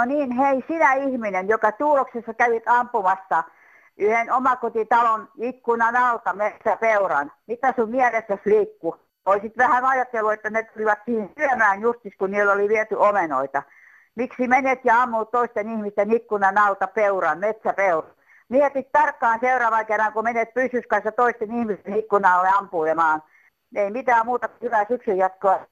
No niin, hei sinä ihminen, joka Tuuloksessa kävit ampumassa yhden omakotitalon ikkunan alta metsäpeuran. Mitä sun mielessä liikkuu? Olisit vähän ajatellut, että ne tulivat siihen syömään justis, kun niillä oli viety omenoita. Miksi menet ja ammut toisten ihmisten ikkunan alta peuran, metsäpeuran? Mietit tarkkaan seuraavan kerran, kun menet pyssyskassa toisten ihmisten ikkunalle ampuilemaan. Ei mitään muuta kuin hyvää syksyn jatkoa.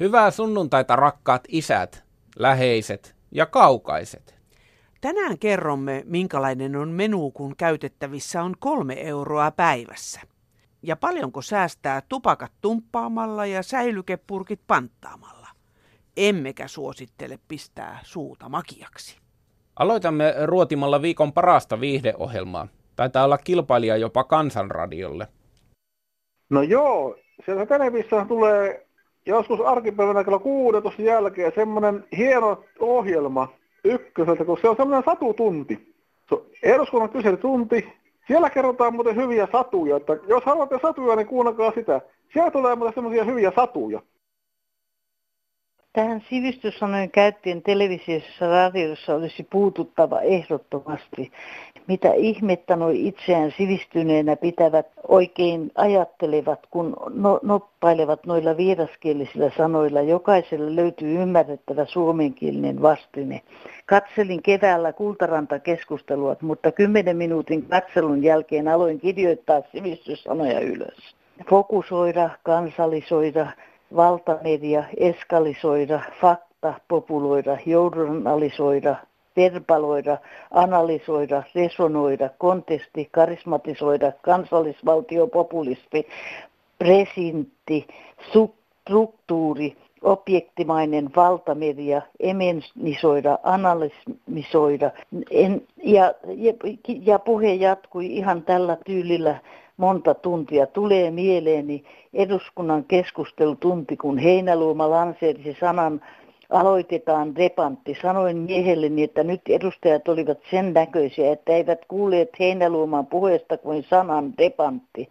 Hyvää sunnuntaita rakkaat isät, läheiset ja kaukaiset. Tänään kerromme, minkälainen on menu, kun käytettävissä on kolme euroa päivässä. Ja paljonko säästää tupakat tumppaamalla ja säilykepurkit panttaamalla. Emmekä suosittele pistää suuta makiaksi. Aloitamme ruotimalla viikon parasta viihdeohjelmaa. Taitaa olla kilpailija jopa kansanradiolle. No joo, sieltä televisiossa tulee joskus arkipäivänä kello 16 jälkeen semmoinen hieno ohjelma ykköseltä, kun se on semmoinen satutunti. Se on eduskunnan kyselytunti. Siellä kerrotaan muuten hyviä satuja, että jos haluatte satuja, niin kuunnelkaa sitä. Siellä tulee muuten semmoisia hyviä satuja. Tähän sivistyssanojen käyttöön televisiossa radiossa olisi puututtava ehdottomasti. Mitä ihmettä noi itseään sivistyneenä pitävät oikein ajattelevat, kun no, noppailevat noilla vieraskielisillä sanoilla. Jokaiselle löytyy ymmärrettävä suomenkielinen vastine. Katselin keväällä Kultaranta-keskustelua, mutta kymmenen minuutin katselun jälkeen aloin kirjoittaa sivistyssanoja ylös. Fokusoida, kansallisoida, valtamedia, eskalisoida, fakta, populoida, journalisoida, verbaloida, analysoida, resonoida, kontesti, karismatisoida, kansallisvaltio, populisti, presintti, struktuuri, objektimainen valtamedia, emenisoida, analysoida. En, ja, ja, ja puhe jatkui ihan tällä tyylillä monta tuntia. Tulee mieleeni eduskunnan keskustelutunti, kun Heinäluoma lanseerisi sanan aloitetaan depantti. Sanoin miehelleni, että nyt edustajat olivat sen näköisiä, että eivät kuulleet Heinäluoman puheesta kuin sanan depantti.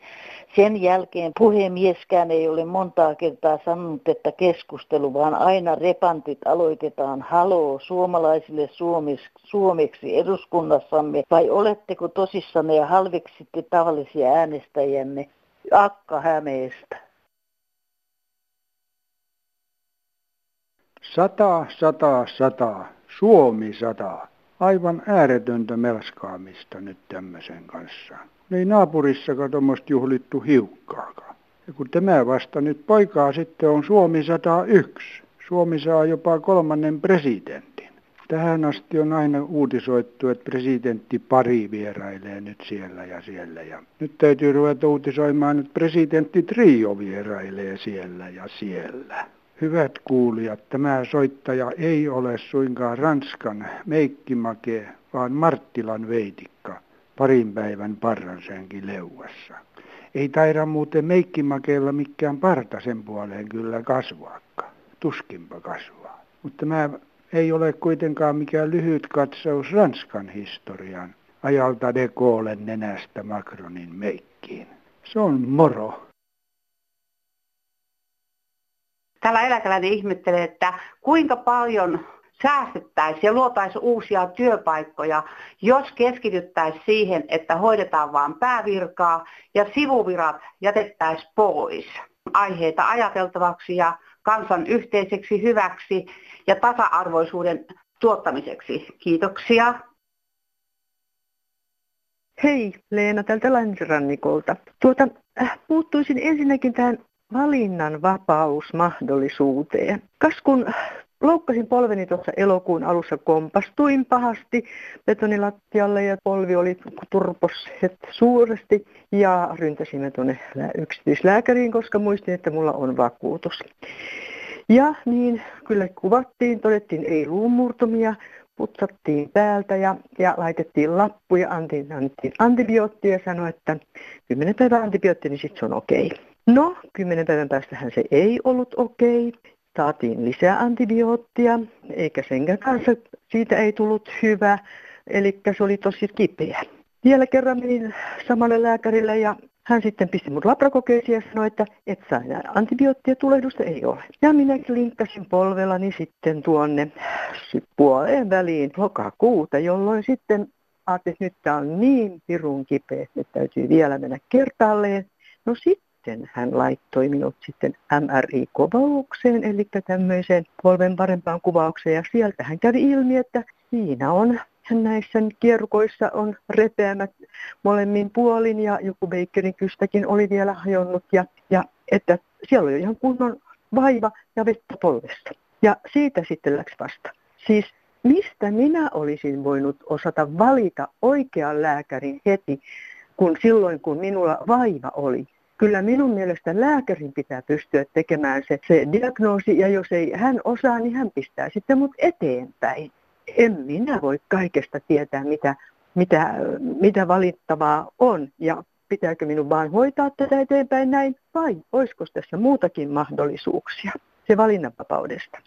Sen jälkeen puhemieskään ei ole montaa kertaa sanonut, että keskustelu, vaan aina repantit aloitetaan haloo suomalaisille suomeksi, suomeksi eduskunnassamme. Vai oletteko tosissanne ja halveksitte tavallisia äänestäjänne? Akka Hämeestä. Sata, sata, sata. Suomi sata. Aivan ääretöntä melskaamista nyt tämmöisen kanssa. Ei naapurissakaan tuommoista juhlittu hiukkaakaan. Ja kun tämä vasta nyt poikaa sitten on Suomi 101. Suomi saa jopa kolmannen presidentin. Tähän asti on aina uutisoittu, että presidentti pari vierailee nyt siellä ja siellä. Ja nyt täytyy ruveta uutisoimaan, että presidentti trio vierailee siellä ja siellä. Hyvät kuulijat, tämä soittaja ei ole suinkaan Ranskan Meikkimake, vaan Marttilan veitikka parin päivän parransenkin leuassa. Ei taida muuten Meikkimakeella mikään parta sen puoleen kyllä kasvaakaan. Tuskinpa kasvaa. Mutta tämä ei ole kuitenkaan mikään lyhyt katsaus Ranskan historian ajalta de Gaulle nenästä Macronin meikkiin. Se on moro. Täällä eläkeläinen ihmettelee, että kuinka paljon säästettäisiin ja luotaisiin uusia työpaikkoja, jos keskityttäisiin siihen, että hoidetaan vain päävirkaa ja sivuvirat jätettäisiin pois. Aiheita ajateltavaksi ja kansan yhteiseksi hyväksi ja tasa-arvoisuuden tuottamiseksi. Kiitoksia. Hei, Leena tältä länsirannikolta. Tuota, äh, puuttuisin ensinnäkin tähän valinnan vapausmahdollisuuteen. Kas kun loukkasin polveni tuossa elokuun alussa, kompastuin pahasti betonilattialle ja polvi oli turposset suuresti ja ryntäsimme tuonne yksityislääkäriin, koska muistin, että mulla on vakuutus. Ja niin kyllä kuvattiin, todettiin ei luumurtumia, putsattiin päältä ja, ja laitettiin lappu ja antiin, antiin antibioottia ja sanoi, että 10 päivää antibiootti, niin sitten se on okei. Okay. No, kymmenen päivän päästähän se ei ollut okei. Saatiin lisää antibioottia, eikä senkään kanssa siitä ei tullut hyvä. Eli se oli tosi kipeä. Vielä kerran menin samalle lääkärille ja hän sitten pisti mut labrakokeisiin ja sanoi, että et saa enää antibioottia, tulehdusta ei ole. Ja minä linkkasin polvellani sitten tuonne puoleen väliin lokakuuta, jolloin sitten ajattelin, että nyt tämä on niin pirun kipeä, että täytyy vielä mennä kertaalleen. No sitten hän laittoi minut sitten MRI-kuvaukseen, eli tämmöiseen polven parempaan kuvaukseen, ja sieltä hän kävi ilmi, että siinä on näissä kierrukoissa on repeämät molemmin puolin ja joku Bakerin kystäkin oli vielä hajonnut ja, ja että siellä oli ihan kunnon vaiva ja vettä polvessa. Ja siitä sitten läks vasta. Siis mistä minä olisin voinut osata valita oikean lääkärin heti, kun silloin kun minulla vaiva oli. Kyllä minun mielestä lääkärin pitää pystyä tekemään se, se diagnoosi ja jos ei hän osaa, niin hän pistää sitten mut eteenpäin. En minä voi kaikesta tietää, mitä, mitä, mitä valittavaa on ja pitääkö minun vaan hoitaa tätä eteenpäin näin vai olisiko tässä muutakin mahdollisuuksia se valinnanvapaudesta.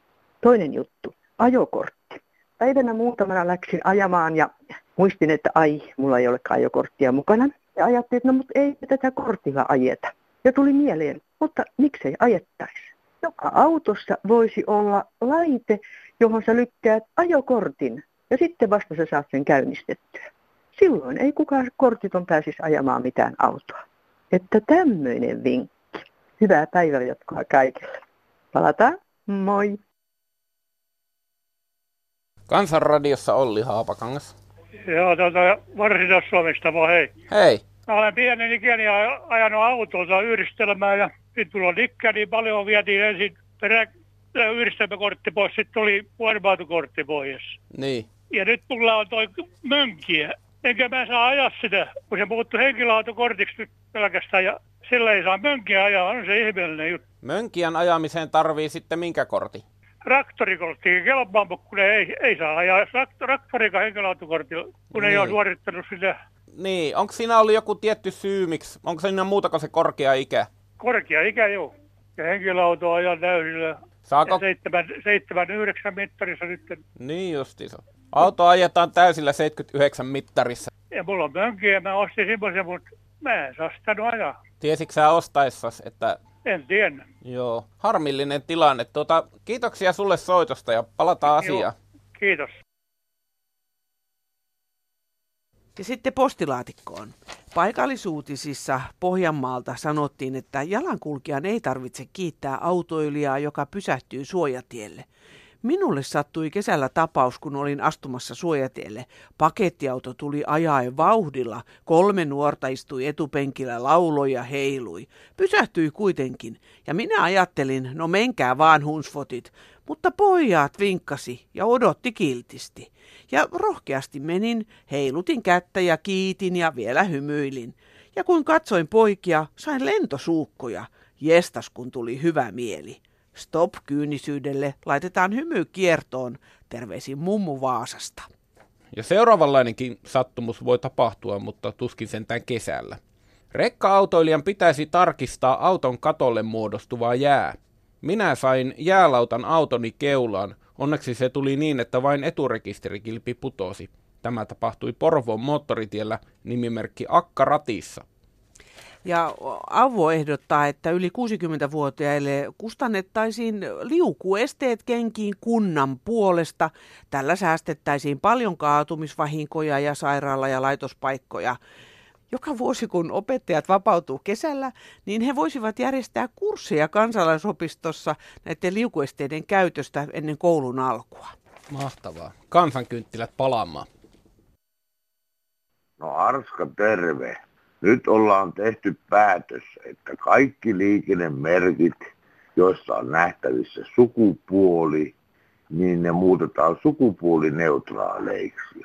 Toinen juttu, ajokortti. Päivänä muutamana läksin ajamaan ja muistin, että ai, mulla ei ole ajokorttia mukana. Ja ajattelin, että no mutta ei tätä kortilla ajeta. Ja tuli mieleen, mutta miksei ajettaisi? Joka autossa voisi olla laite, johon sä lykkäät ajokortin ja sitten vasta sä saat sen käynnistettyä. Silloin ei kukaan kortiton pääsisi ajamaan mitään autoa. Että tämmöinen vinkki. Hyvää päivänjatkoa kaikille. Palataan. Moi. Kansanradiossa Olli Haapakangas. Joo, tuota, Varsinais-Suomesta vaan hei. Hei. Mä olen pienen ikäni ajanut autolta yhdistelmää ja nyt mulla on niin paljon vietiin ensin perä, yhdistelmäkortti pois, sitten tuli kuorma pois. Niin. Ja nyt mulla on toi mönkiä. Enkä mä saa ajaa sitä, kun se muuttui henkilöautokortiksi nyt pelkästään ja sillä ei saa mönkiä ajaa, on se ihmeellinen juttu. Mönkiän ajamiseen tarvii sitten minkä kortti? traktorikortti kelpaa, kun ei, ei saa ajaa traktorikaan henkilöautokortilla, kun niin. ei ole suorittanut sitä. Niin, onko siinä ollut joku tietty syy, miksi? Onko siinä muuta kuin se korkea ikä? Korkea ikä, joo. Ja henkilöauto ajaa täysillä. Saako? Ja 7, 9 mittarissa nyt. Niin justiinsa. Auto ajetaan täysillä 79 mittarissa. Ja mulla on mönkiä, mä ostin semmoisen, mutta mä en saa sitä ajaa. Tiesitkö sä ostaessas, että en tiedä. Joo, harmillinen tilanne. Tuota, kiitoksia sulle soitosta ja palataan asiaan. Joo, kiitos. Ja sitten postilaatikkoon. Paikallisuutisissa Pohjanmaalta sanottiin, että jalankulkijan ei tarvitse kiittää autoilijaa, joka pysähtyy suojatielle – Minulle sattui kesällä tapaus, kun olin astumassa suojatielle. Pakettiauto tuli ajaen vauhdilla. Kolme nuorta istui etupenkillä, lauloi ja heilui. Pysähtyi kuitenkin, ja minä ajattelin, no menkää vaan hunsfotit. Mutta pojat vinkkasi ja odotti kiltisti. Ja rohkeasti menin, heilutin kättä ja kiitin ja vielä hymyilin. Ja kun katsoin poikia, sain lentosuukkoja. Jestas kun tuli hyvä mieli. Stop kyynisyydelle, laitetaan hymy kiertoon. Terveisin mummu Vaasasta. Ja seuraavanlainenkin sattumus voi tapahtua, mutta tuskin sentään kesällä. Rekka-autoilijan pitäisi tarkistaa auton katolle muodostuvaa jää. Minä sain jäälautan autoni keulaan. Onneksi se tuli niin, että vain eturekisterikilpi putosi. Tämä tapahtui Porvoon moottoritiellä nimimerkki Akka Ratissa. Ja Avo ehdottaa, että yli 60-vuotiaille kustannettaisiin liukuesteet kenkiin kunnan puolesta. Tällä säästettäisiin paljon kaatumisvahinkoja ja sairaala- ja laitospaikkoja. Joka vuosi, kun opettajat vapautuu kesällä, niin he voisivat järjestää kursseja kansalaisopistossa näiden liukuesteiden käytöstä ennen koulun alkua. Mahtavaa. Kansankynttilät palaamaan. No Arska, terve. Nyt ollaan tehty päätös, että kaikki liikennemerkit, joissa on nähtävissä sukupuoli, niin ne muutetaan sukupuolineutraaleiksi.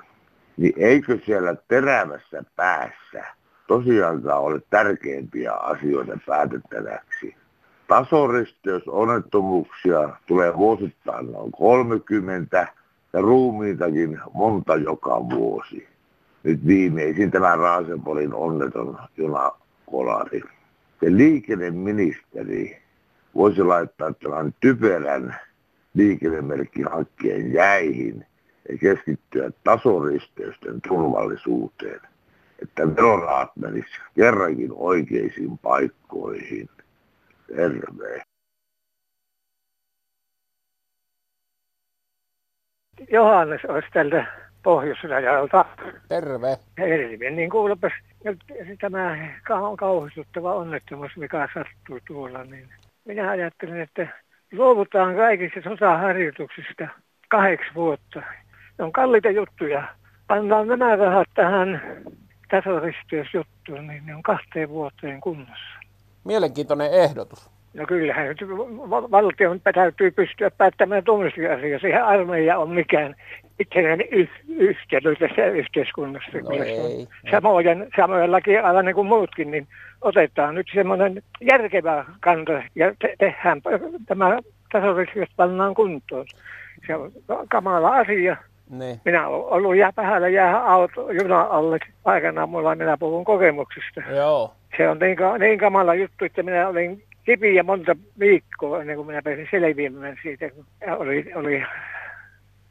Niin eikö siellä terävässä päässä tosiaankaan ole tärkeimpiä asioita päätettäväksi? Tasoristeysonnettomuuksia tulee vuosittain noin 30 ja ruumiitakin monta joka vuosi nyt viimeisin tämä Raasepolin onneton junakolari. Se liikenneministeri voisi laittaa tämän typerän liikennemerkkihankkeen jäihin ja keskittyä tasoristeysten turvallisuuteen, että verorahat menisivät kerrankin oikeisiin paikkoihin. Terve. Johannes olisi tältä pohjoisrajalta. Terve. Terve. Niin kuulepas nyt tämä kauhistuttava onnettomuus, mikä sattuu tuolla, niin minä ajattelen, että luovutaan kaikista sotaharjoituksista kahdeksi vuotta. Ne on kalliita juttuja. Pannaan nämä rahat tähän tasoristeysjuttuun, niin ne on kahteen vuoteen kunnossa. Mielenkiintoinen ehdotus. No kyllähän nyt valtion täytyy pystyä päättämään tuommoisia asioita. Siihen armeija on mikään itsenäinen yh- yhtälö tässä yhteiskunnassa. No ei, samojen, samoillakin aivan niin kuin muutkin, niin otetaan nyt semmoinen järkevä kanta ja te- tehdään tämä tasollisesti pannaan kuntoon. Se on kamala asia. Niin. Minä olen ollut jää vähällä jää auto, juna alle aikanaan mulla minä puhun kokemuksesta. Joo. Se on niin, niin kamala juttu, että minä olin kipiä monta viikkoa ennen kuin minä pääsin selviämään siitä. Ja oli, oli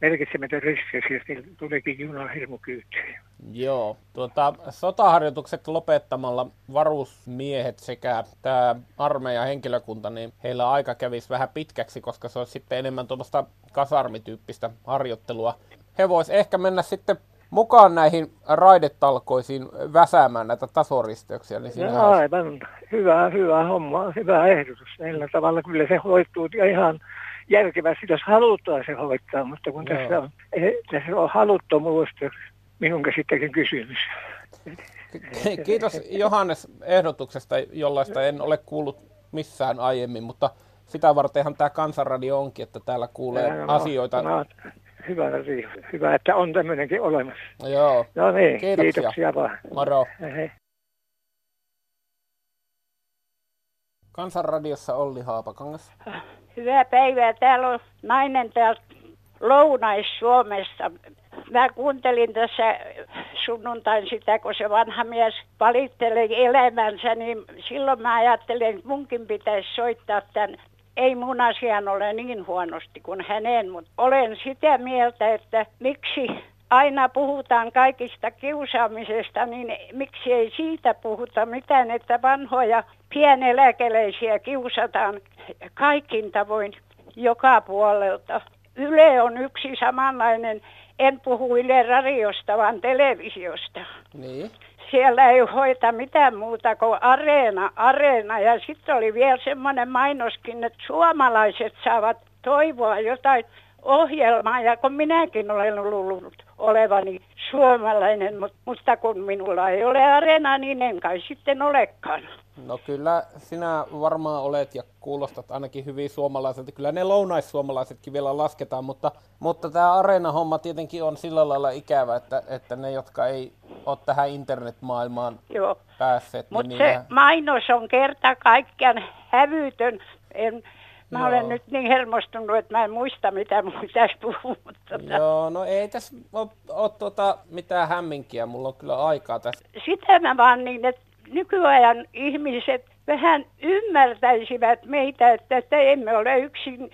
merkitsemätön riski, siis tulikin juna hirmu kyytiin. Joo, tuota, sotaharjoitukset lopettamalla varusmiehet sekä tämä armeijan henkilökunta, niin heillä aika kävisi vähän pitkäksi, koska se olisi sitten enemmän tuommoista kasarmityyppistä harjoittelua. He vois ehkä mennä sitten mukaan näihin raidetalkoisiin väsäämään näitä tasoristeyksiä. Niin siinä No, aivan hyvä, hyvä homma, hyvä ehdotus. Tällä tavalla kyllä se hoituu ihan järkevästi, jos halutaan se hoitaa, mutta kun Joo. tässä on, eh, tässä on haluttomuudesta minun käsittäkin kysymys. Ki- Kiitos Johannes ehdotuksesta, jollaista en ole kuullut missään aiemmin, mutta sitä vartenhan tämä kansanradio onkin, että täällä kuulee no, asioita. no, hyvä, hyvä, että on tämmöinenkin olemassa. Joo, No niin, Kiitoksia. kiitoksia vaan. moro. Hei. Kansanradiossa Olli Haapakangas. Hyvää päivää. Täällä on nainen täältä Lounais-Suomesta. Mä kuuntelin tässä sunnuntain sitä, kun se vanha mies valitteli elämänsä, niin silloin mä ajattelin, että munkin pitäisi soittaa tämän. Ei mun asian ole niin huonosti kuin hänen, mutta olen sitä mieltä, että miksi aina puhutaan kaikista kiusaamisesta, niin miksi ei siitä puhuta mitään, että vanhoja pieneläkeläisiä kiusataan kaikin tavoin joka puolelta. Yle on yksi samanlainen, en puhu Yle radiosta, vaan televisiosta. Niin. Siellä ei hoita mitään muuta kuin areena, areena. Ja sitten oli vielä semmoinen mainoskin, että suomalaiset saavat toivoa jotain ohjelmaa. Ja kun minäkin olen luullut olevani suomalainen, mut- mutta kun minulla ei ole areena, niin en kai sitten olekaan. No kyllä sinä varmaan olet ja kuulostat ainakin hyvin suomalaiselta. Kyllä ne lounaissuomalaisetkin vielä lasketaan, mutta, mutta tämä areenahomma tietenkin on sillä lailla ikävä, että, että ne, jotka ei ole tähän internetmaailmaan Joo. päässeet, Mutta niin se niinhän- mainos on kerta kaikkiaan hävytön. En, mä Joo. olen nyt niin hermostunut, että mä en muista, mitä mun pitäisi puhua. Tota, Joo, no ei tässä ole, ole tuota, mitään hämminkiä, mulla on kyllä aikaa tässä. sitä mä vaan niin, että nykyajan ihmiset vähän ymmärtäisivät meitä, että, että emme ole yksin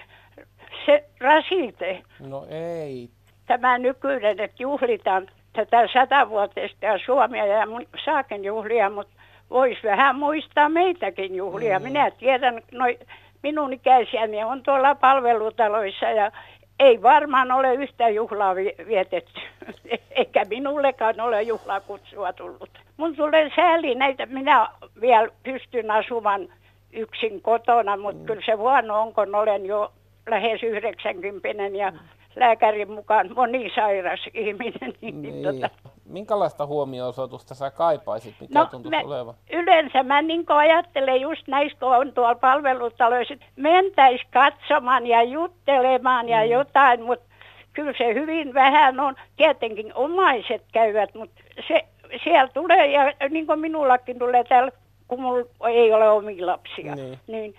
se rasite. No ei. Tämä nykyinen, että juhlitaan tätä satavuotista ja Suomea ja saakin juhlia, mutta voisi vähän muistaa meitäkin juhlia. Mm. Minä tiedän, noi, minun ikäisiäni on tuolla palvelutaloissa ja ei varmaan ole yhtä juhlaa vi- vietetty, eikä minullekaan ole juhlakutsua tullut. Mun tulee sääli näitä, minä vielä pystyn asumaan yksin kotona, mutta kyllä se huono on, kun olen jo lähes 90 ja lääkärin mukaan monisairas ihminen. Niin, Niin. Tota, Minkälaista huomio-osoitusta sä kaipaisit, mikä No, tuntuisi me- olevan? yleensä mä niin ajattelen just näistä, kun on tuolla palvelutaloissa, että mentäis katsomaan ja juttelemaan ja jotain, mutta kyllä se hyvin vähän on. Tietenkin omaiset käyvät, mutta se, siellä tulee, ja niin kuin minullakin tulee täällä, kun mulla ei ole omia lapsia, Niin. niin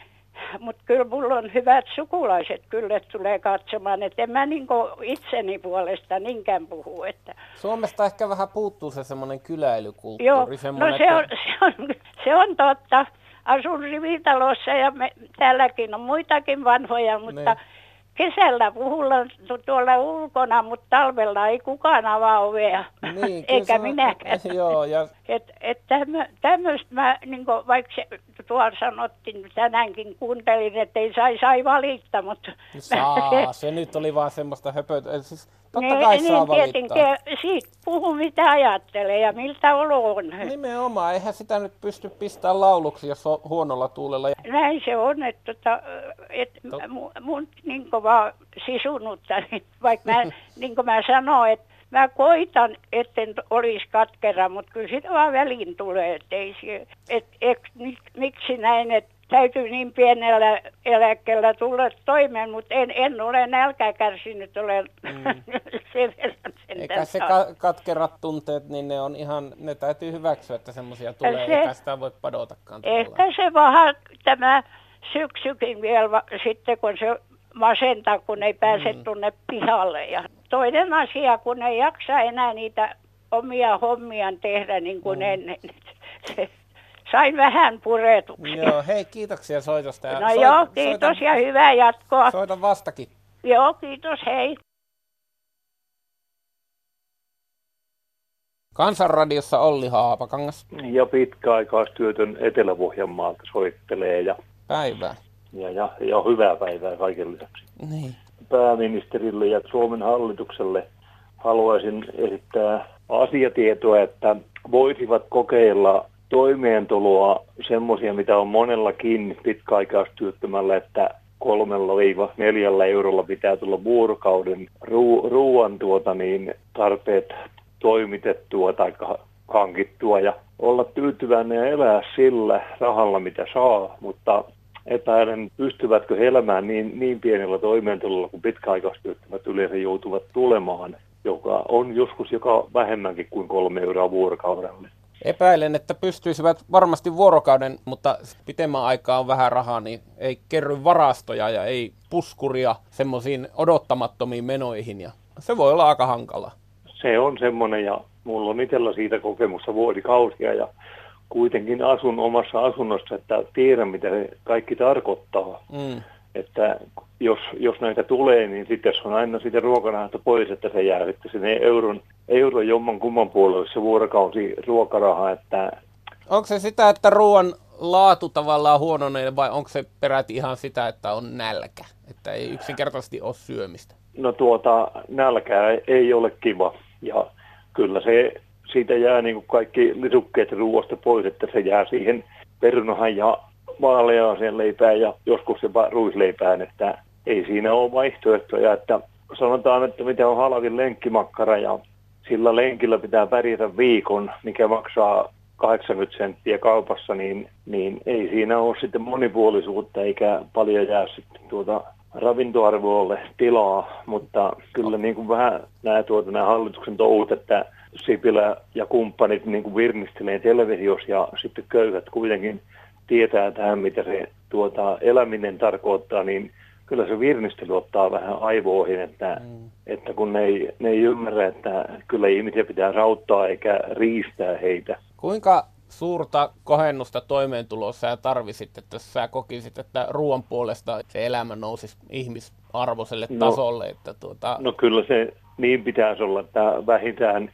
mutta kyllä mulla on hyvät sukulaiset kyllä tulee katsomaan, että en mä niin itseni puolesta niinkään puhu, että Suomesta ehkä vähän puuttuu se semmoinen kyläilykulttuuri. Joo, no semmoinen, se on, se, on, se on totta. Asun rivitalossa ja me, täälläkin on muitakin vanhoja, mutta Niin. Kesällä puhutaan tu- tuolla ulkona, mutta talvella ei kukaan avaa ovea, Niin, eikä se- minäkään. Joo, ja Et, et tämmöistä mä, niin vaikka se tuolla sanottiin, tänäänkin kuuntelin, että ei sai, sai valittaa, mutta... Saa, se nyt oli vaan semmoista höpötä. Siis totta kai niin, saa tietenkin, siitä puhu mitä ajattelee ja miltä olo on. Nimenomaan, eihän sitä nyt pysty pistämään lauluksi, jos on huonolla tuulella. Näin se on, että, tota, että mun, mun niin vaan sisunutta, niin vaikka mä, niin kuin mä sanoin, että mä koitan, etten olisi katkera, mutta kyllä sitä vaan väliin tulee, että ei se, et, et, miksi näin, että täytyy niin pienellä eläkkeellä tulla toimeen, mutta en, en ole nälkää kärsinyt, olen mm. sen verran sen Eikä se ka- katkerat tunteet, niin ne on ihan, ne täytyy hyväksyä, että semmoisia tulee, se, eikä sitä voi padotakaan. Ehkä se vähän tämä syksykin vielä, sitten kun se masentaa, kun ei pääse mm. tuonne pihalle. Ja toinen asia, kun ei jaksa enää niitä omia hommiaan tehdä niin kuin mm. ennen. Se, sain vähän puretuksi. Joo, hei kiitoksia soitosta. Ja no soit, joo, kiitos soitan, ja hyvää jatkoa. Soitan vastakin. Joo, kiitos, hei. Kansanradiossa Olli Haapakangas. Ja pitkäaikaistyötön Etelä-Pohjanmaalta soittelee. Ja, Päivää. Ja, ja, ja hyvää päivää kaiken lisäksi. Niin. Pääministerille ja Suomen hallitukselle haluaisin esittää asiatietoa, että voisivat kokeilla toimeentuloa semmoisia, mitä on monellakin pitkäaikaistyöttömällä, että kolmella viiva neljällä eurolla pitää tulla vuorokauden ruu- ruoan tuota, niin tarpeet toimitettua tai hankittua ja olla tyytyväinen ja elää sillä rahalla, mitä saa, mutta epäilen, pystyvätkö he elämään niin, niin pienellä toimeentulolla kuin pitkäaikaistyöttömät yleensä joutuvat tulemaan, joka on joskus joka vähemmänkin kuin kolme euroa vuorokaudelle. Epäilen, että pystyisivät varmasti vuorokauden, mutta pitemmän aikaa on vähän rahaa, niin ei kerry varastoja ja ei puskuria semmoisiin odottamattomiin menoihin. Ja se voi olla aika hankala. Se on semmoinen ja mulla on itsellä siitä kokemusta vuosikausia ja kuitenkin asun omassa asunnossa, että tiedän mitä se kaikki tarkoittaa. Mm. Että jos, jos näitä tulee, niin sitten se on aina sitten ruokarahasta pois, että se jää sitten sinne euron, euron jomman kumman puolelle se vuorokausi ruokaraha. Että... Onko se sitä, että ruoan laatu tavallaan huononee vai onko se peräti ihan sitä, että on nälkä, että ei yksinkertaisesti ole syömistä? No tuota, nälkää ei ole kiva ja kyllä se siitä jää niin kuin kaikki lisukkeet ruoasta pois, että se jää siihen perunahan ja vaaleaaseen leipään ja joskus jopa ruisleipään, että ei siinä ole vaihtoehtoja, että sanotaan, että mitä on halvin lenkkimakkara ja sillä lenkillä pitää pärjätä viikon, mikä maksaa 80 senttiä kaupassa, niin, niin ei siinä ole sitten monipuolisuutta eikä paljon jää sitten tuota ravintoarvoille tilaa, mutta kyllä niin kuin vähän nämä, tuota, nämä hallituksen touhut, että Sipilä ja kumppanit niin kuin virnistelee televisiossa ja sitten köyhät kuitenkin tietää tähän, mitä se tuota, eläminen tarkoittaa, niin kyllä se virnistely ottaa vähän aivoihin, että, mm. että kun ne ei, ne ei ymmärrä, että kyllä ihmisiä pitää rauttaa eikä riistää heitä. Kuinka suurta kohennusta toimeentulossa ja tarvisit, että sä kokisit, että ruoan puolesta se elämä nousisi ihmisarvoiselle no, tasolle? Että tuota... No kyllä se niin pitäisi olla, että vähintään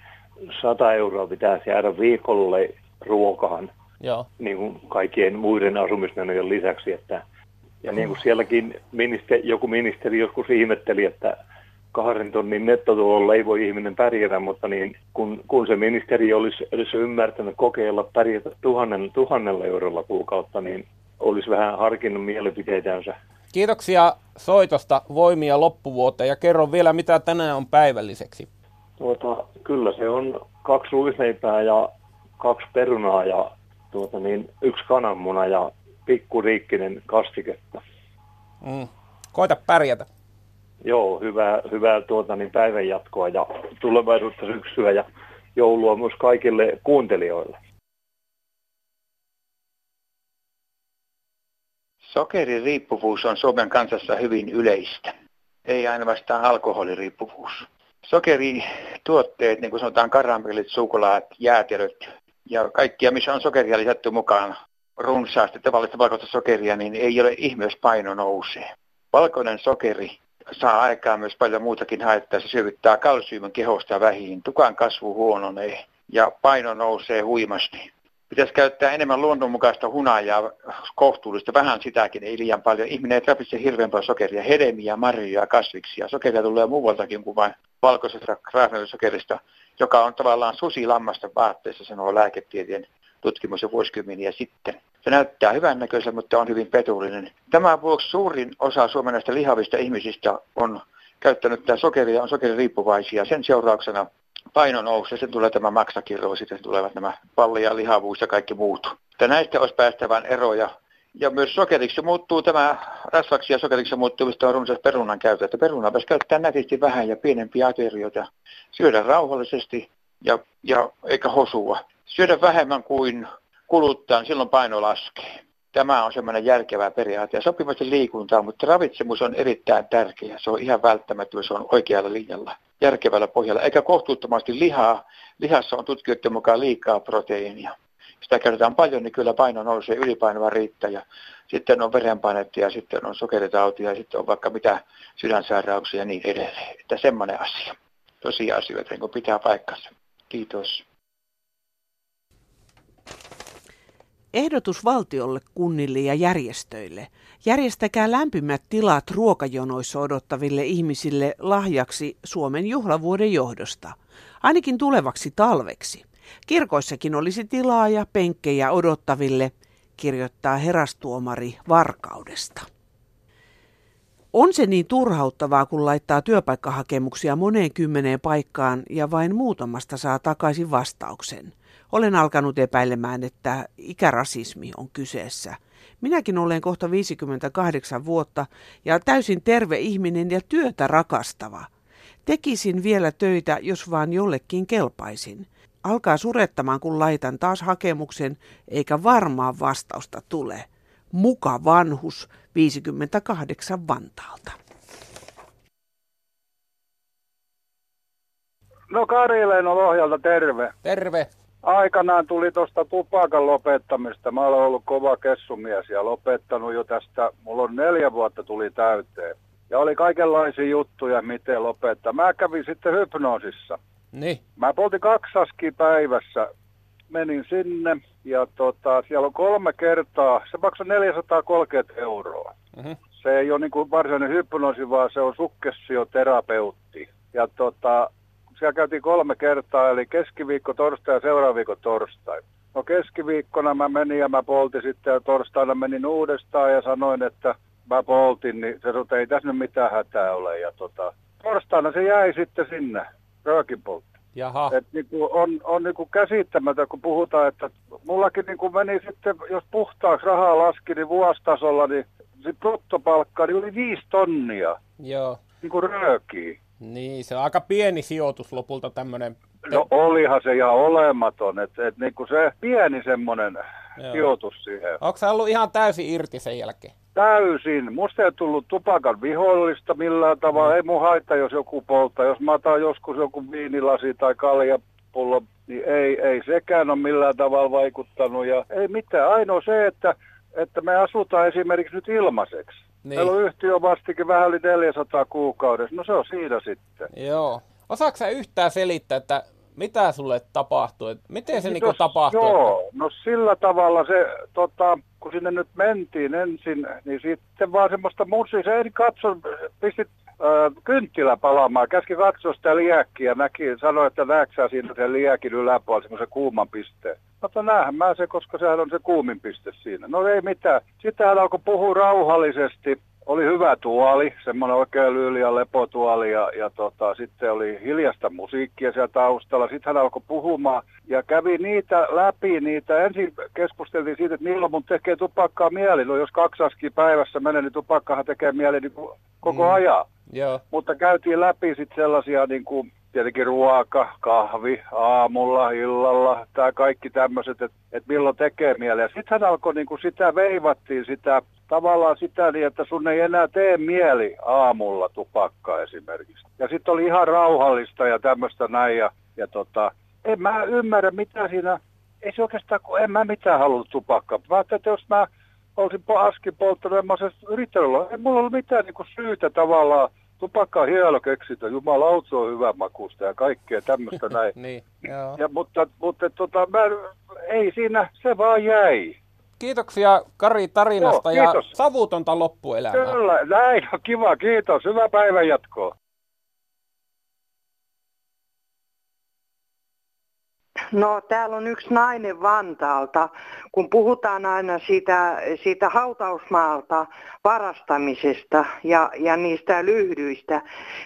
100 euroa pitäisi jäädä viikolle ruokaan. Joo. Niin kuin kaikkien muiden asumismenojen lisäksi. Että, ja niin kuin sielläkin ministeri, joku ministeri joskus ihmetteli, että kahden tonnin nettotulolla ei voi ihminen pärjätä, mutta niin kun, kun se ministeri olisi edes ymmärtänyt kokeilla pärjätä tuhannen, tuhannella eurolla kuukautta, niin olisi vähän harkinnut mielipiteitänsä. Kiitoksia soitosta, voimia loppuvuoteen ja kerro vielä, mitä tänään on päivälliseksi. Tuota, kyllä se on kaksi ruisleipää ja kaksi perunaa ja tuota, niin, yksi kananmuna ja pikkuriikkinen kastiketta. Mm. Koita pärjätä. Joo, hyvää, hyvää tuota, niin päivänjatkoa ja tulevaisuutta syksyä ja joulua myös kaikille kuuntelijoille. Sokeririippuvuus on Suomen kansassa hyvin yleistä. Ei ainoastaan alkoholiriippuvuus sokerituotteet, niin kuin sanotaan karamellit, sukulaat, jäätelöt ja kaikkia, missä on sokeria lisätty mukaan runsaasti tavallista valkoista sokeria, niin ei ole ihme, jos paino nousee. Valkoinen sokeri saa aikaan myös paljon muutakin haittaa. Se syövyttää kalsiumin kehosta vähiin, tukan kasvu huononee ja paino nousee huimasti. Pitäisi käyttää enemmän luonnonmukaista hunajaa, kohtuullista, vähän sitäkin, ei liian paljon. Ihminen ei tarvitse hirveän paljon sokeria, hedelmiä, marjoja, kasviksia. Sokeria tulee muualtakin kuin vain valkoisesta sokerista, joka on tavallaan susilammasta vaatteessa, sanoo lääketieteen tutkimus jo vuosikymmeniä sitten. Se näyttää hyvän näköiseltä, mutta on hyvin petullinen. Tämän vuoksi suurin osa suomalaisista lihavista ihmisistä on käyttänyt tätä sokeria, on sokeririippuvaisia. Sen seurauksena paino nousee, sitten tulee tämä maksakirro, sitten tulevat nämä palli ja lihavuus ja kaikki muut. Että näistä olisi päästävän eroja. Ja myös sokeriksi muuttuu tämä, rasvaksi ja sokeriksi muuttuvista on runsas perunan käyttö. Että perunaa pitäisi käyttää nätisti vähän ja pienempiä aterioita. Syödä rauhallisesti ja, ja eikä hosua. Syödä vähemmän kuin kuluttaa, niin silloin paino laskee. Tämä on semmoinen järkevä periaate ja sopivasti liikuntaa, mutta ravitsemus on erittäin tärkeä. Se on ihan välttämättä, se on oikealla linjalla, järkevällä pohjalla, eikä kohtuuttomasti lihaa. Lihassa on tutkijoiden mukaan liikaa proteiinia. Sitä käytetään paljon, niin kyllä paino nousee, ylipainova riittää ja sitten on verenpainetta ja sitten on sokeritautia ja sitten on vaikka mitä sydänsairauksia ja niin edelleen. Että semmoinen asia. Tosiasioita, niin pitää paikkansa. Kiitos. Ehdotus valtiolle, kunnille ja järjestöille. Järjestäkää lämpimät tilat ruokajonoissa odottaville ihmisille lahjaksi Suomen juhlavuoden johdosta. Ainakin tulevaksi talveksi. Kirkoissakin olisi tilaa ja penkkejä odottaville, kirjoittaa herastuomari Varkaudesta. On se niin turhauttavaa, kun laittaa työpaikkahakemuksia moneen kymmeneen paikkaan ja vain muutamasta saa takaisin vastauksen – olen alkanut epäilemään, että ikärasismi on kyseessä. Minäkin olen kohta 58 vuotta ja täysin terve ihminen ja työtä rakastava. Tekisin vielä töitä, jos vaan jollekin kelpaisin. Alkaa surettamaan, kun laitan taas hakemuksen, eikä varmaa vastausta tule. Muka vanhus 58 Vantaalta. No Karileen on Lohjalta, terve. Terve aikanaan tuli tuosta tupakan lopettamista. Mä olen ollut kova kessumies ja lopettanut jo tästä, mulla on neljä vuotta tuli täyteen. Ja oli kaikenlaisia juttuja, miten lopettaa. Mä kävin sitten hypnoosissa. Niin. Mä poltin kaksi päivässä. Menin sinne ja tota, siellä on kolme kertaa, se maksoi 430 euroa. Mm-hmm. Se ei ole niin kuin varsinainen hypnoosi, vaan se on sukkessioterapeutti. Ja tota, siellä käytiin kolme kertaa, eli keskiviikko, torstai ja seuraava viikko torstai. No keskiviikkona mä menin ja mä poltin sitten ja torstaina menin uudestaan ja sanoin, että mä poltin, niin se sanoi, että ei tässä nyt mitään hätää ole. Ja tota, torstaina se jäi sitten sinne, röökinpoltti. Jaha. Et niinku on, on niinku käsittämätöntä, kun puhutaan, että mullakin niinku meni sitten, jos puhtaaksi rahaa laski, niin vuostasolla, niin se bruttopalkka niin oli viisi tonnia. Joo. Niinku röökiä. Niin, se on aika pieni sijoitus lopulta tämmöinen. No olihan se ihan olematon, että et niinku se pieni semmoinen sijoitus siihen. Onko se ollut ihan täysin irti sen jälkeen? Täysin. Musta ei tullut tupakan vihollista millään tavalla. Mm. Ei mun haittaa, jos joku polttaa. Jos mä otan joskus joku viinilasi tai kaljapullo, niin ei, ei sekään ole millään tavalla vaikuttanut. Ja ei mitään. Ainoa se, että, että me asutaan esimerkiksi nyt ilmaiseksi. Niin. Meillä on yhtiö vastikin vähän yli 400 kuukaudessa. No se on siinä sitten. Joo. Osaatko sä yhtään selittää, että mitä sulle tapahtuu? Miten se niin niinku tapahtuu? Joo, että... no sillä tavalla se, tota, kun sinne nyt mentiin ensin, niin sitten vaan semmoista musiikkia, se ei katso, pistit kynttilä palaamaan, käski katsoa sitä liäkkiä, näki, sanoi, että näetkö siinä sen liäkin yläpuolella semmoisen kuuman pisteen. Mutta näinhän mä se, koska sehän on se kuumin piste siinä. No ei mitään. Sitten hän alkoi puhua rauhallisesti. Oli hyvä tuoli, semmoinen oikein lyyli ja lepotuoli ja, ja tota, sitten oli hiljasta musiikkia siellä taustalla. Sitten hän alkoi puhumaan ja kävi niitä läpi, niitä ensin keskusteltiin siitä, että milloin mun tekee tupakkaa mieli. No jos kaksi askia päivässä menee, niin tupakkahan tekee mieli niin koko mm. ajan. Joo. Mutta käytiin läpi sitten sellaisia niin kuin tietenkin ruoka, kahvi, aamulla, illalla, tämä kaikki tämmöiset, että et milloin tekee mieleen. Sitten hän alkoi niin kuin sitä veivattiin sitä, tavallaan sitä niin, että sun ei enää tee mieli aamulla tupakkaa esimerkiksi. Ja sitten oli ihan rauhallista ja tämmöistä näin ja, ja tota, en mä ymmärrä mitä siinä, ei se oikeastaan, kun en mä mitään halunnut tupakkaa. Mä että jos mä olisin askin polttanut, en mä olisin yrittänyt olla, ei mulla ollut mitään niin kuin syytä tavallaan tupakka on hieno keksintö, jumalauta se on hyvä makusta ja kaikkea tämmöistä näin. niin, joo. Ja, mutta mutta tota, mä, ei siinä, se vaan jäi. Kiitoksia Kari tarinasta Joo, ja savutonta loppuelämää. Kyllä, näin on kiva, kiitos. Hyvää päivän jatkoa. No täällä on yksi nainen Vantaalta. Kun puhutaan aina siitä, siitä hautausmaalta varastamisesta ja, ja niistä lyhdyistä,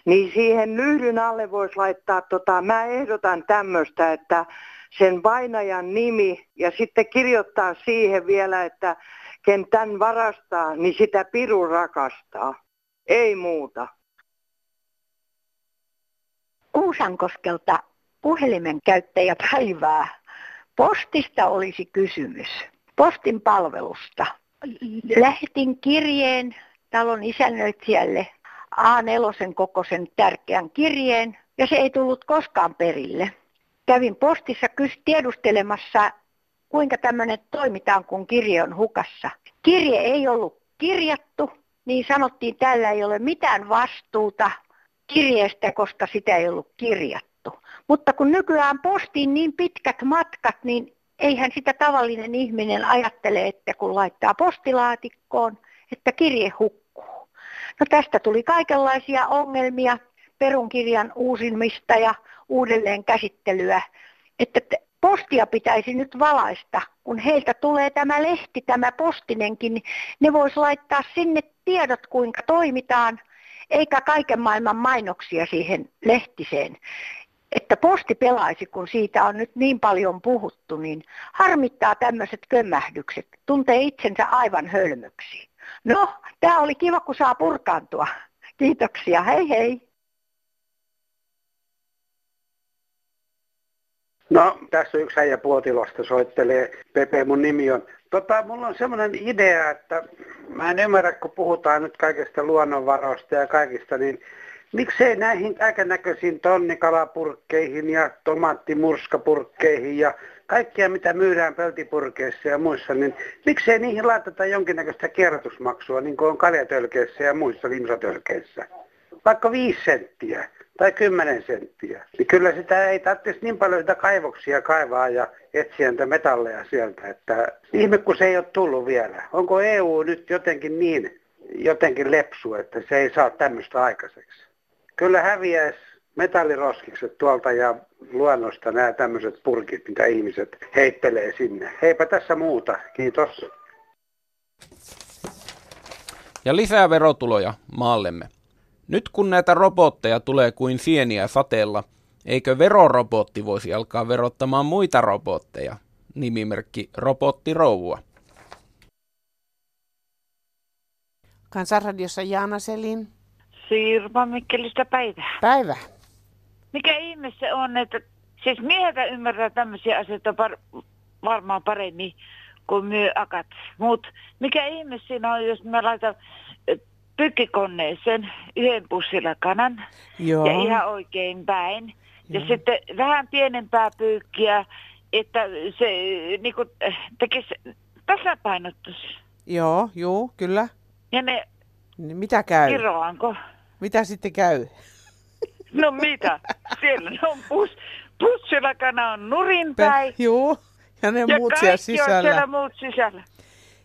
niin siihen lyhdyn alle voisi laittaa, tota, mä ehdotan tämmöistä, että sen vainajan nimi ja sitten kirjoittaa siihen vielä, että ken tämän varastaa, niin sitä piru rakastaa. Ei muuta. Kuusankoskelta puhelimen käyttäjäpäivää. Postista olisi kysymys. Postin palvelusta. Lähetin kirjeen talon isännöitsijälle A4 kokoisen tärkeän kirjeen ja se ei tullut koskaan perille. Kävin postissa tiedustelemassa, kuinka tämmöinen toimitaan, kun kirje on hukassa. Kirje ei ollut kirjattu, niin sanottiin, että tällä ei ole mitään vastuuta kirjeestä, koska sitä ei ollut kirjattu. Mutta kun nykyään postiin niin pitkät matkat, niin eihän sitä tavallinen ihminen ajattele, että kun laittaa postilaatikkoon, että kirje hukkuu. No tästä tuli kaikenlaisia ongelmia, perunkirjan uusimista ja uudelleen käsittelyä, että postia pitäisi nyt valaista, kun heiltä tulee tämä lehti, tämä postinenkin, niin ne vois laittaa sinne tiedot, kuinka toimitaan, eikä kaiken maailman mainoksia siihen lehtiseen että posti pelaisi, kun siitä on nyt niin paljon puhuttu, niin harmittaa tämmöiset kömmähdykset. Tuntee itsensä aivan hölmöksi. No, tämä oli kiva, kun saa purkaantua. Kiitoksia, hei hei. No, tässä yksi äijä Puotilosta soittelee. Pepe, mun nimi on. Tota, mulla on semmoinen idea, että mä en ymmärrä, kun puhutaan nyt kaikesta luonnonvaroista ja kaikista, niin miksei näihin näköisiin tonnikalapurkkeihin ja tomaattimurskapurkkeihin ja kaikkia mitä myydään peltipurkeissa ja muissa, niin miksei niihin laiteta jonkinnäköistä kierrätysmaksua, niin kuin on kaljatölkeissä ja muissa limsatölkeissä. Vaikka viisi senttiä tai kymmenen senttiä. Niin kyllä sitä ei tarvitsisi niin paljon sitä kaivoksia kaivaa ja etsiä niitä metalleja sieltä. Että ihme kun se ei ole tullut vielä. Onko EU nyt jotenkin niin jotenkin lepsu, että se ei saa tämmöistä aikaiseksi? Kyllä häviäisi metalliroskikset tuolta ja luonnosta nämä tämmöiset purkit, mitä ihmiset heittelee sinne. Heipä tässä muuta. Kiitos. Ja lisää verotuloja maallemme. Nyt kun näitä robotteja tulee kuin sieniä sateella, eikö verorobotti voisi alkaa verottamaan muita robotteja? Nimimerkki Robottirouvua. Kansanradiossa Jaana Selin. Sirpa Mikkelistä päivää. Päivä. Mikä ihme se on, että siis mieheltä ymmärtää tämmöisiä asioita par- varmaan paremmin kuin myö akat. Mutta mikä ihme siinä on, jos mä laitan pykkikoneeseen yhden pussilla kanan Joo. ja ihan oikein päin. Ja Joo. sitten vähän pienempää pyykkiä, että se niin kuin, tekisi tasapainottus. Joo, juu, kyllä. Ja ne Niin Mitä käy? kiroanko? Mitä sitten käy? No mitä? Siellä on pus, pussilla kana on nurin päin. Juu, ja ne ja muut siellä on sisällä. siellä muut sisällä.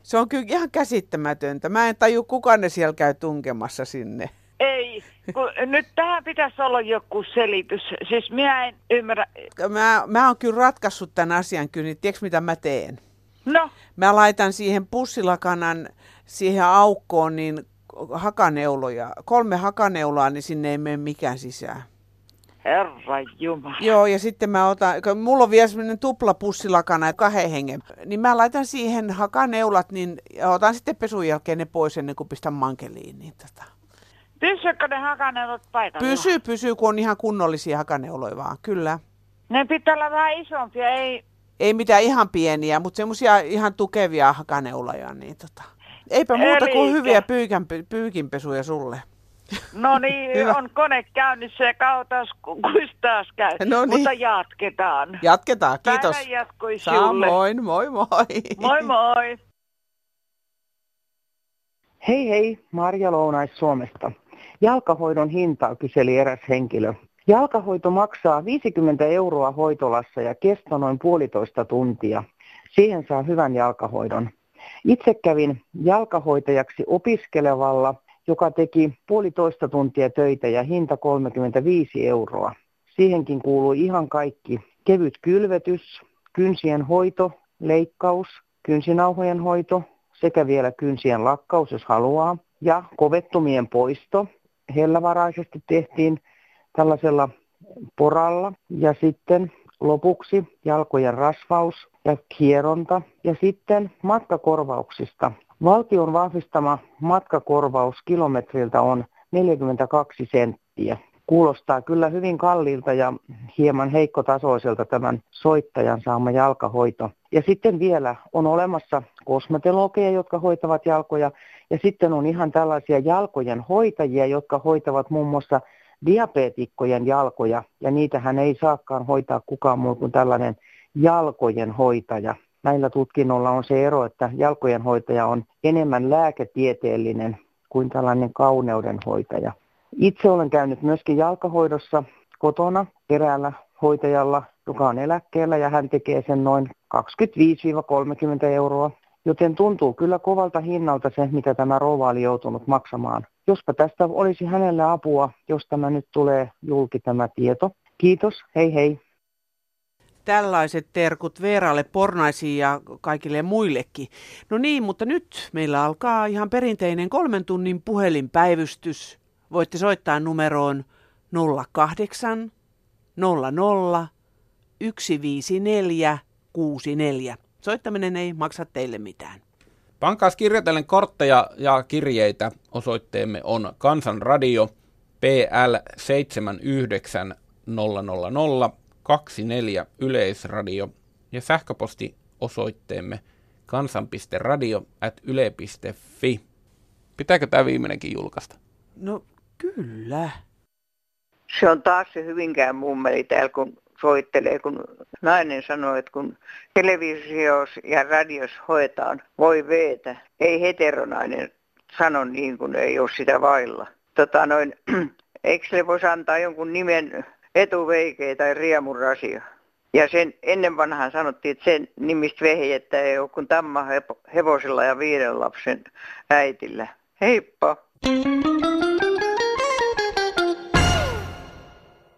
Se on kyllä ihan käsittämätöntä. Mä en taju, kuka ne siellä käy tunkemassa sinne. Ei, kun nyt tähän pitäisi olla joku selitys. Siis minä en ymmärrä. Mä, mä oon kyllä ratkaissut tämän asian kyllä, niin tiedätkö mitä mä teen? No, Mä laitan siihen pussilakanan siihen aukkoon niin hakaneuloja. Kolme hakaneuloa, niin sinne ei mene mikään sisään. herra jumala. Joo, ja sitten mä otan, kun mulla on vielä semmoinen tupla pussilakana ja kahden hengen, niin mä laitan siihen hakaneulat, niin ja otan sitten pesun jälkeen ne pois ennen kuin pistän mankeliin. Niin tota. Pysyykö ne hakaneuvot paikalla? Pysyy, pysyy, kun on ihan kunnollisia hakaneuloja vaan, kyllä. Ne pitää olla vähän isompia, ei... Ei mitään ihan pieniä, mutta semmoisia ihan tukevia hakaneuloja. Niin tota. Eipä muuta kuin Elikkä- hyviä pyykän, pyykinpesuja sulle. No niin, Hyvä. on kone käynnissä ja kautas kuis taas käy. No niin. Mutta jatketaan. Jatketaan, kiitos. Päivän jatkoi sinulle. Samoin, moi moi. Moi moi. Hei hei, Marja Lounais Suomesta. jalkahoidon hintaa, kyseli eräs henkilö. Jalkahoito maksaa 50 euroa hoitolassa ja kesto noin puolitoista tuntia. Siihen saa hyvän jalkahoidon. Itse kävin jalkahoitajaksi opiskelevalla, joka teki puolitoista tuntia töitä ja hinta 35 euroa. Siihenkin kuului ihan kaikki. Kevyt kylvetys, kynsien hoito, leikkaus, kynsinauhojen hoito sekä vielä kynsien lakkaus, jos haluaa. Ja kovettumien poisto hellävaraisesti tehtiin tällaisella poralla. Ja sitten lopuksi jalkojen rasvaus ja kieronta. Ja sitten matkakorvauksista. Valtion vahvistama matkakorvaus kilometriltä on 42 senttiä. Kuulostaa kyllä hyvin kalliilta ja hieman heikkotasoiselta tämän soittajan saama jalkahoito. Ja sitten vielä on olemassa kosmetologeja, jotka hoitavat jalkoja. Ja sitten on ihan tällaisia jalkojen hoitajia, jotka hoitavat muun muassa diabeetikkojen jalkoja. Ja niitähän ei saakaan hoitaa kukaan muu kuin tällainen jalkojen hoitaja. Näillä tutkinnolla on se ero, että jalkojen hoitaja on enemmän lääketieteellinen kuin tällainen kauneuden hoitaja. Itse olen käynyt myöskin jalkahoidossa kotona eräällä hoitajalla, joka on eläkkeellä ja hän tekee sen noin 25-30 euroa. Joten tuntuu kyllä kovalta hinnalta se, mitä tämä rouva oli joutunut maksamaan. Jospa tästä olisi hänelle apua, jos tämä nyt tulee julki tämä tieto. Kiitos, hei hei. Tällaiset terkut Veeralle Pornaisiin ja kaikille muillekin. No niin, mutta nyt meillä alkaa ihan perinteinen kolmen tunnin puhelinpäivystys. Voitte soittaa numeroon 08 00 154 64. Soittaminen ei maksa teille mitään. Pankaas kirjoitellen kortteja ja kirjeitä. Osoitteemme on Kansanradio PL 79000 24 Yleisradio ja sähköposti osoitteemme kansan.radio at yle.fi. Pitääkö tämä viimeinenkin julkaista? No kyllä. Se on taas se Hyvinkään mummeli täällä, kun soittelee, kun nainen sanoo, että kun televisios ja radios hoetaan voi veetä, ei heteronainen sano niin, kuin ei ole sitä vailla. Tota noin, eikö se voisi antaa jonkun nimen etuveikeä tai riemurasia? Ja sen ennen vanhaan sanottiin, että sen nimistä vehjettä ei ole kuin tamma hevosella ja viiden lapsen äitillä. Heippa! Thank you.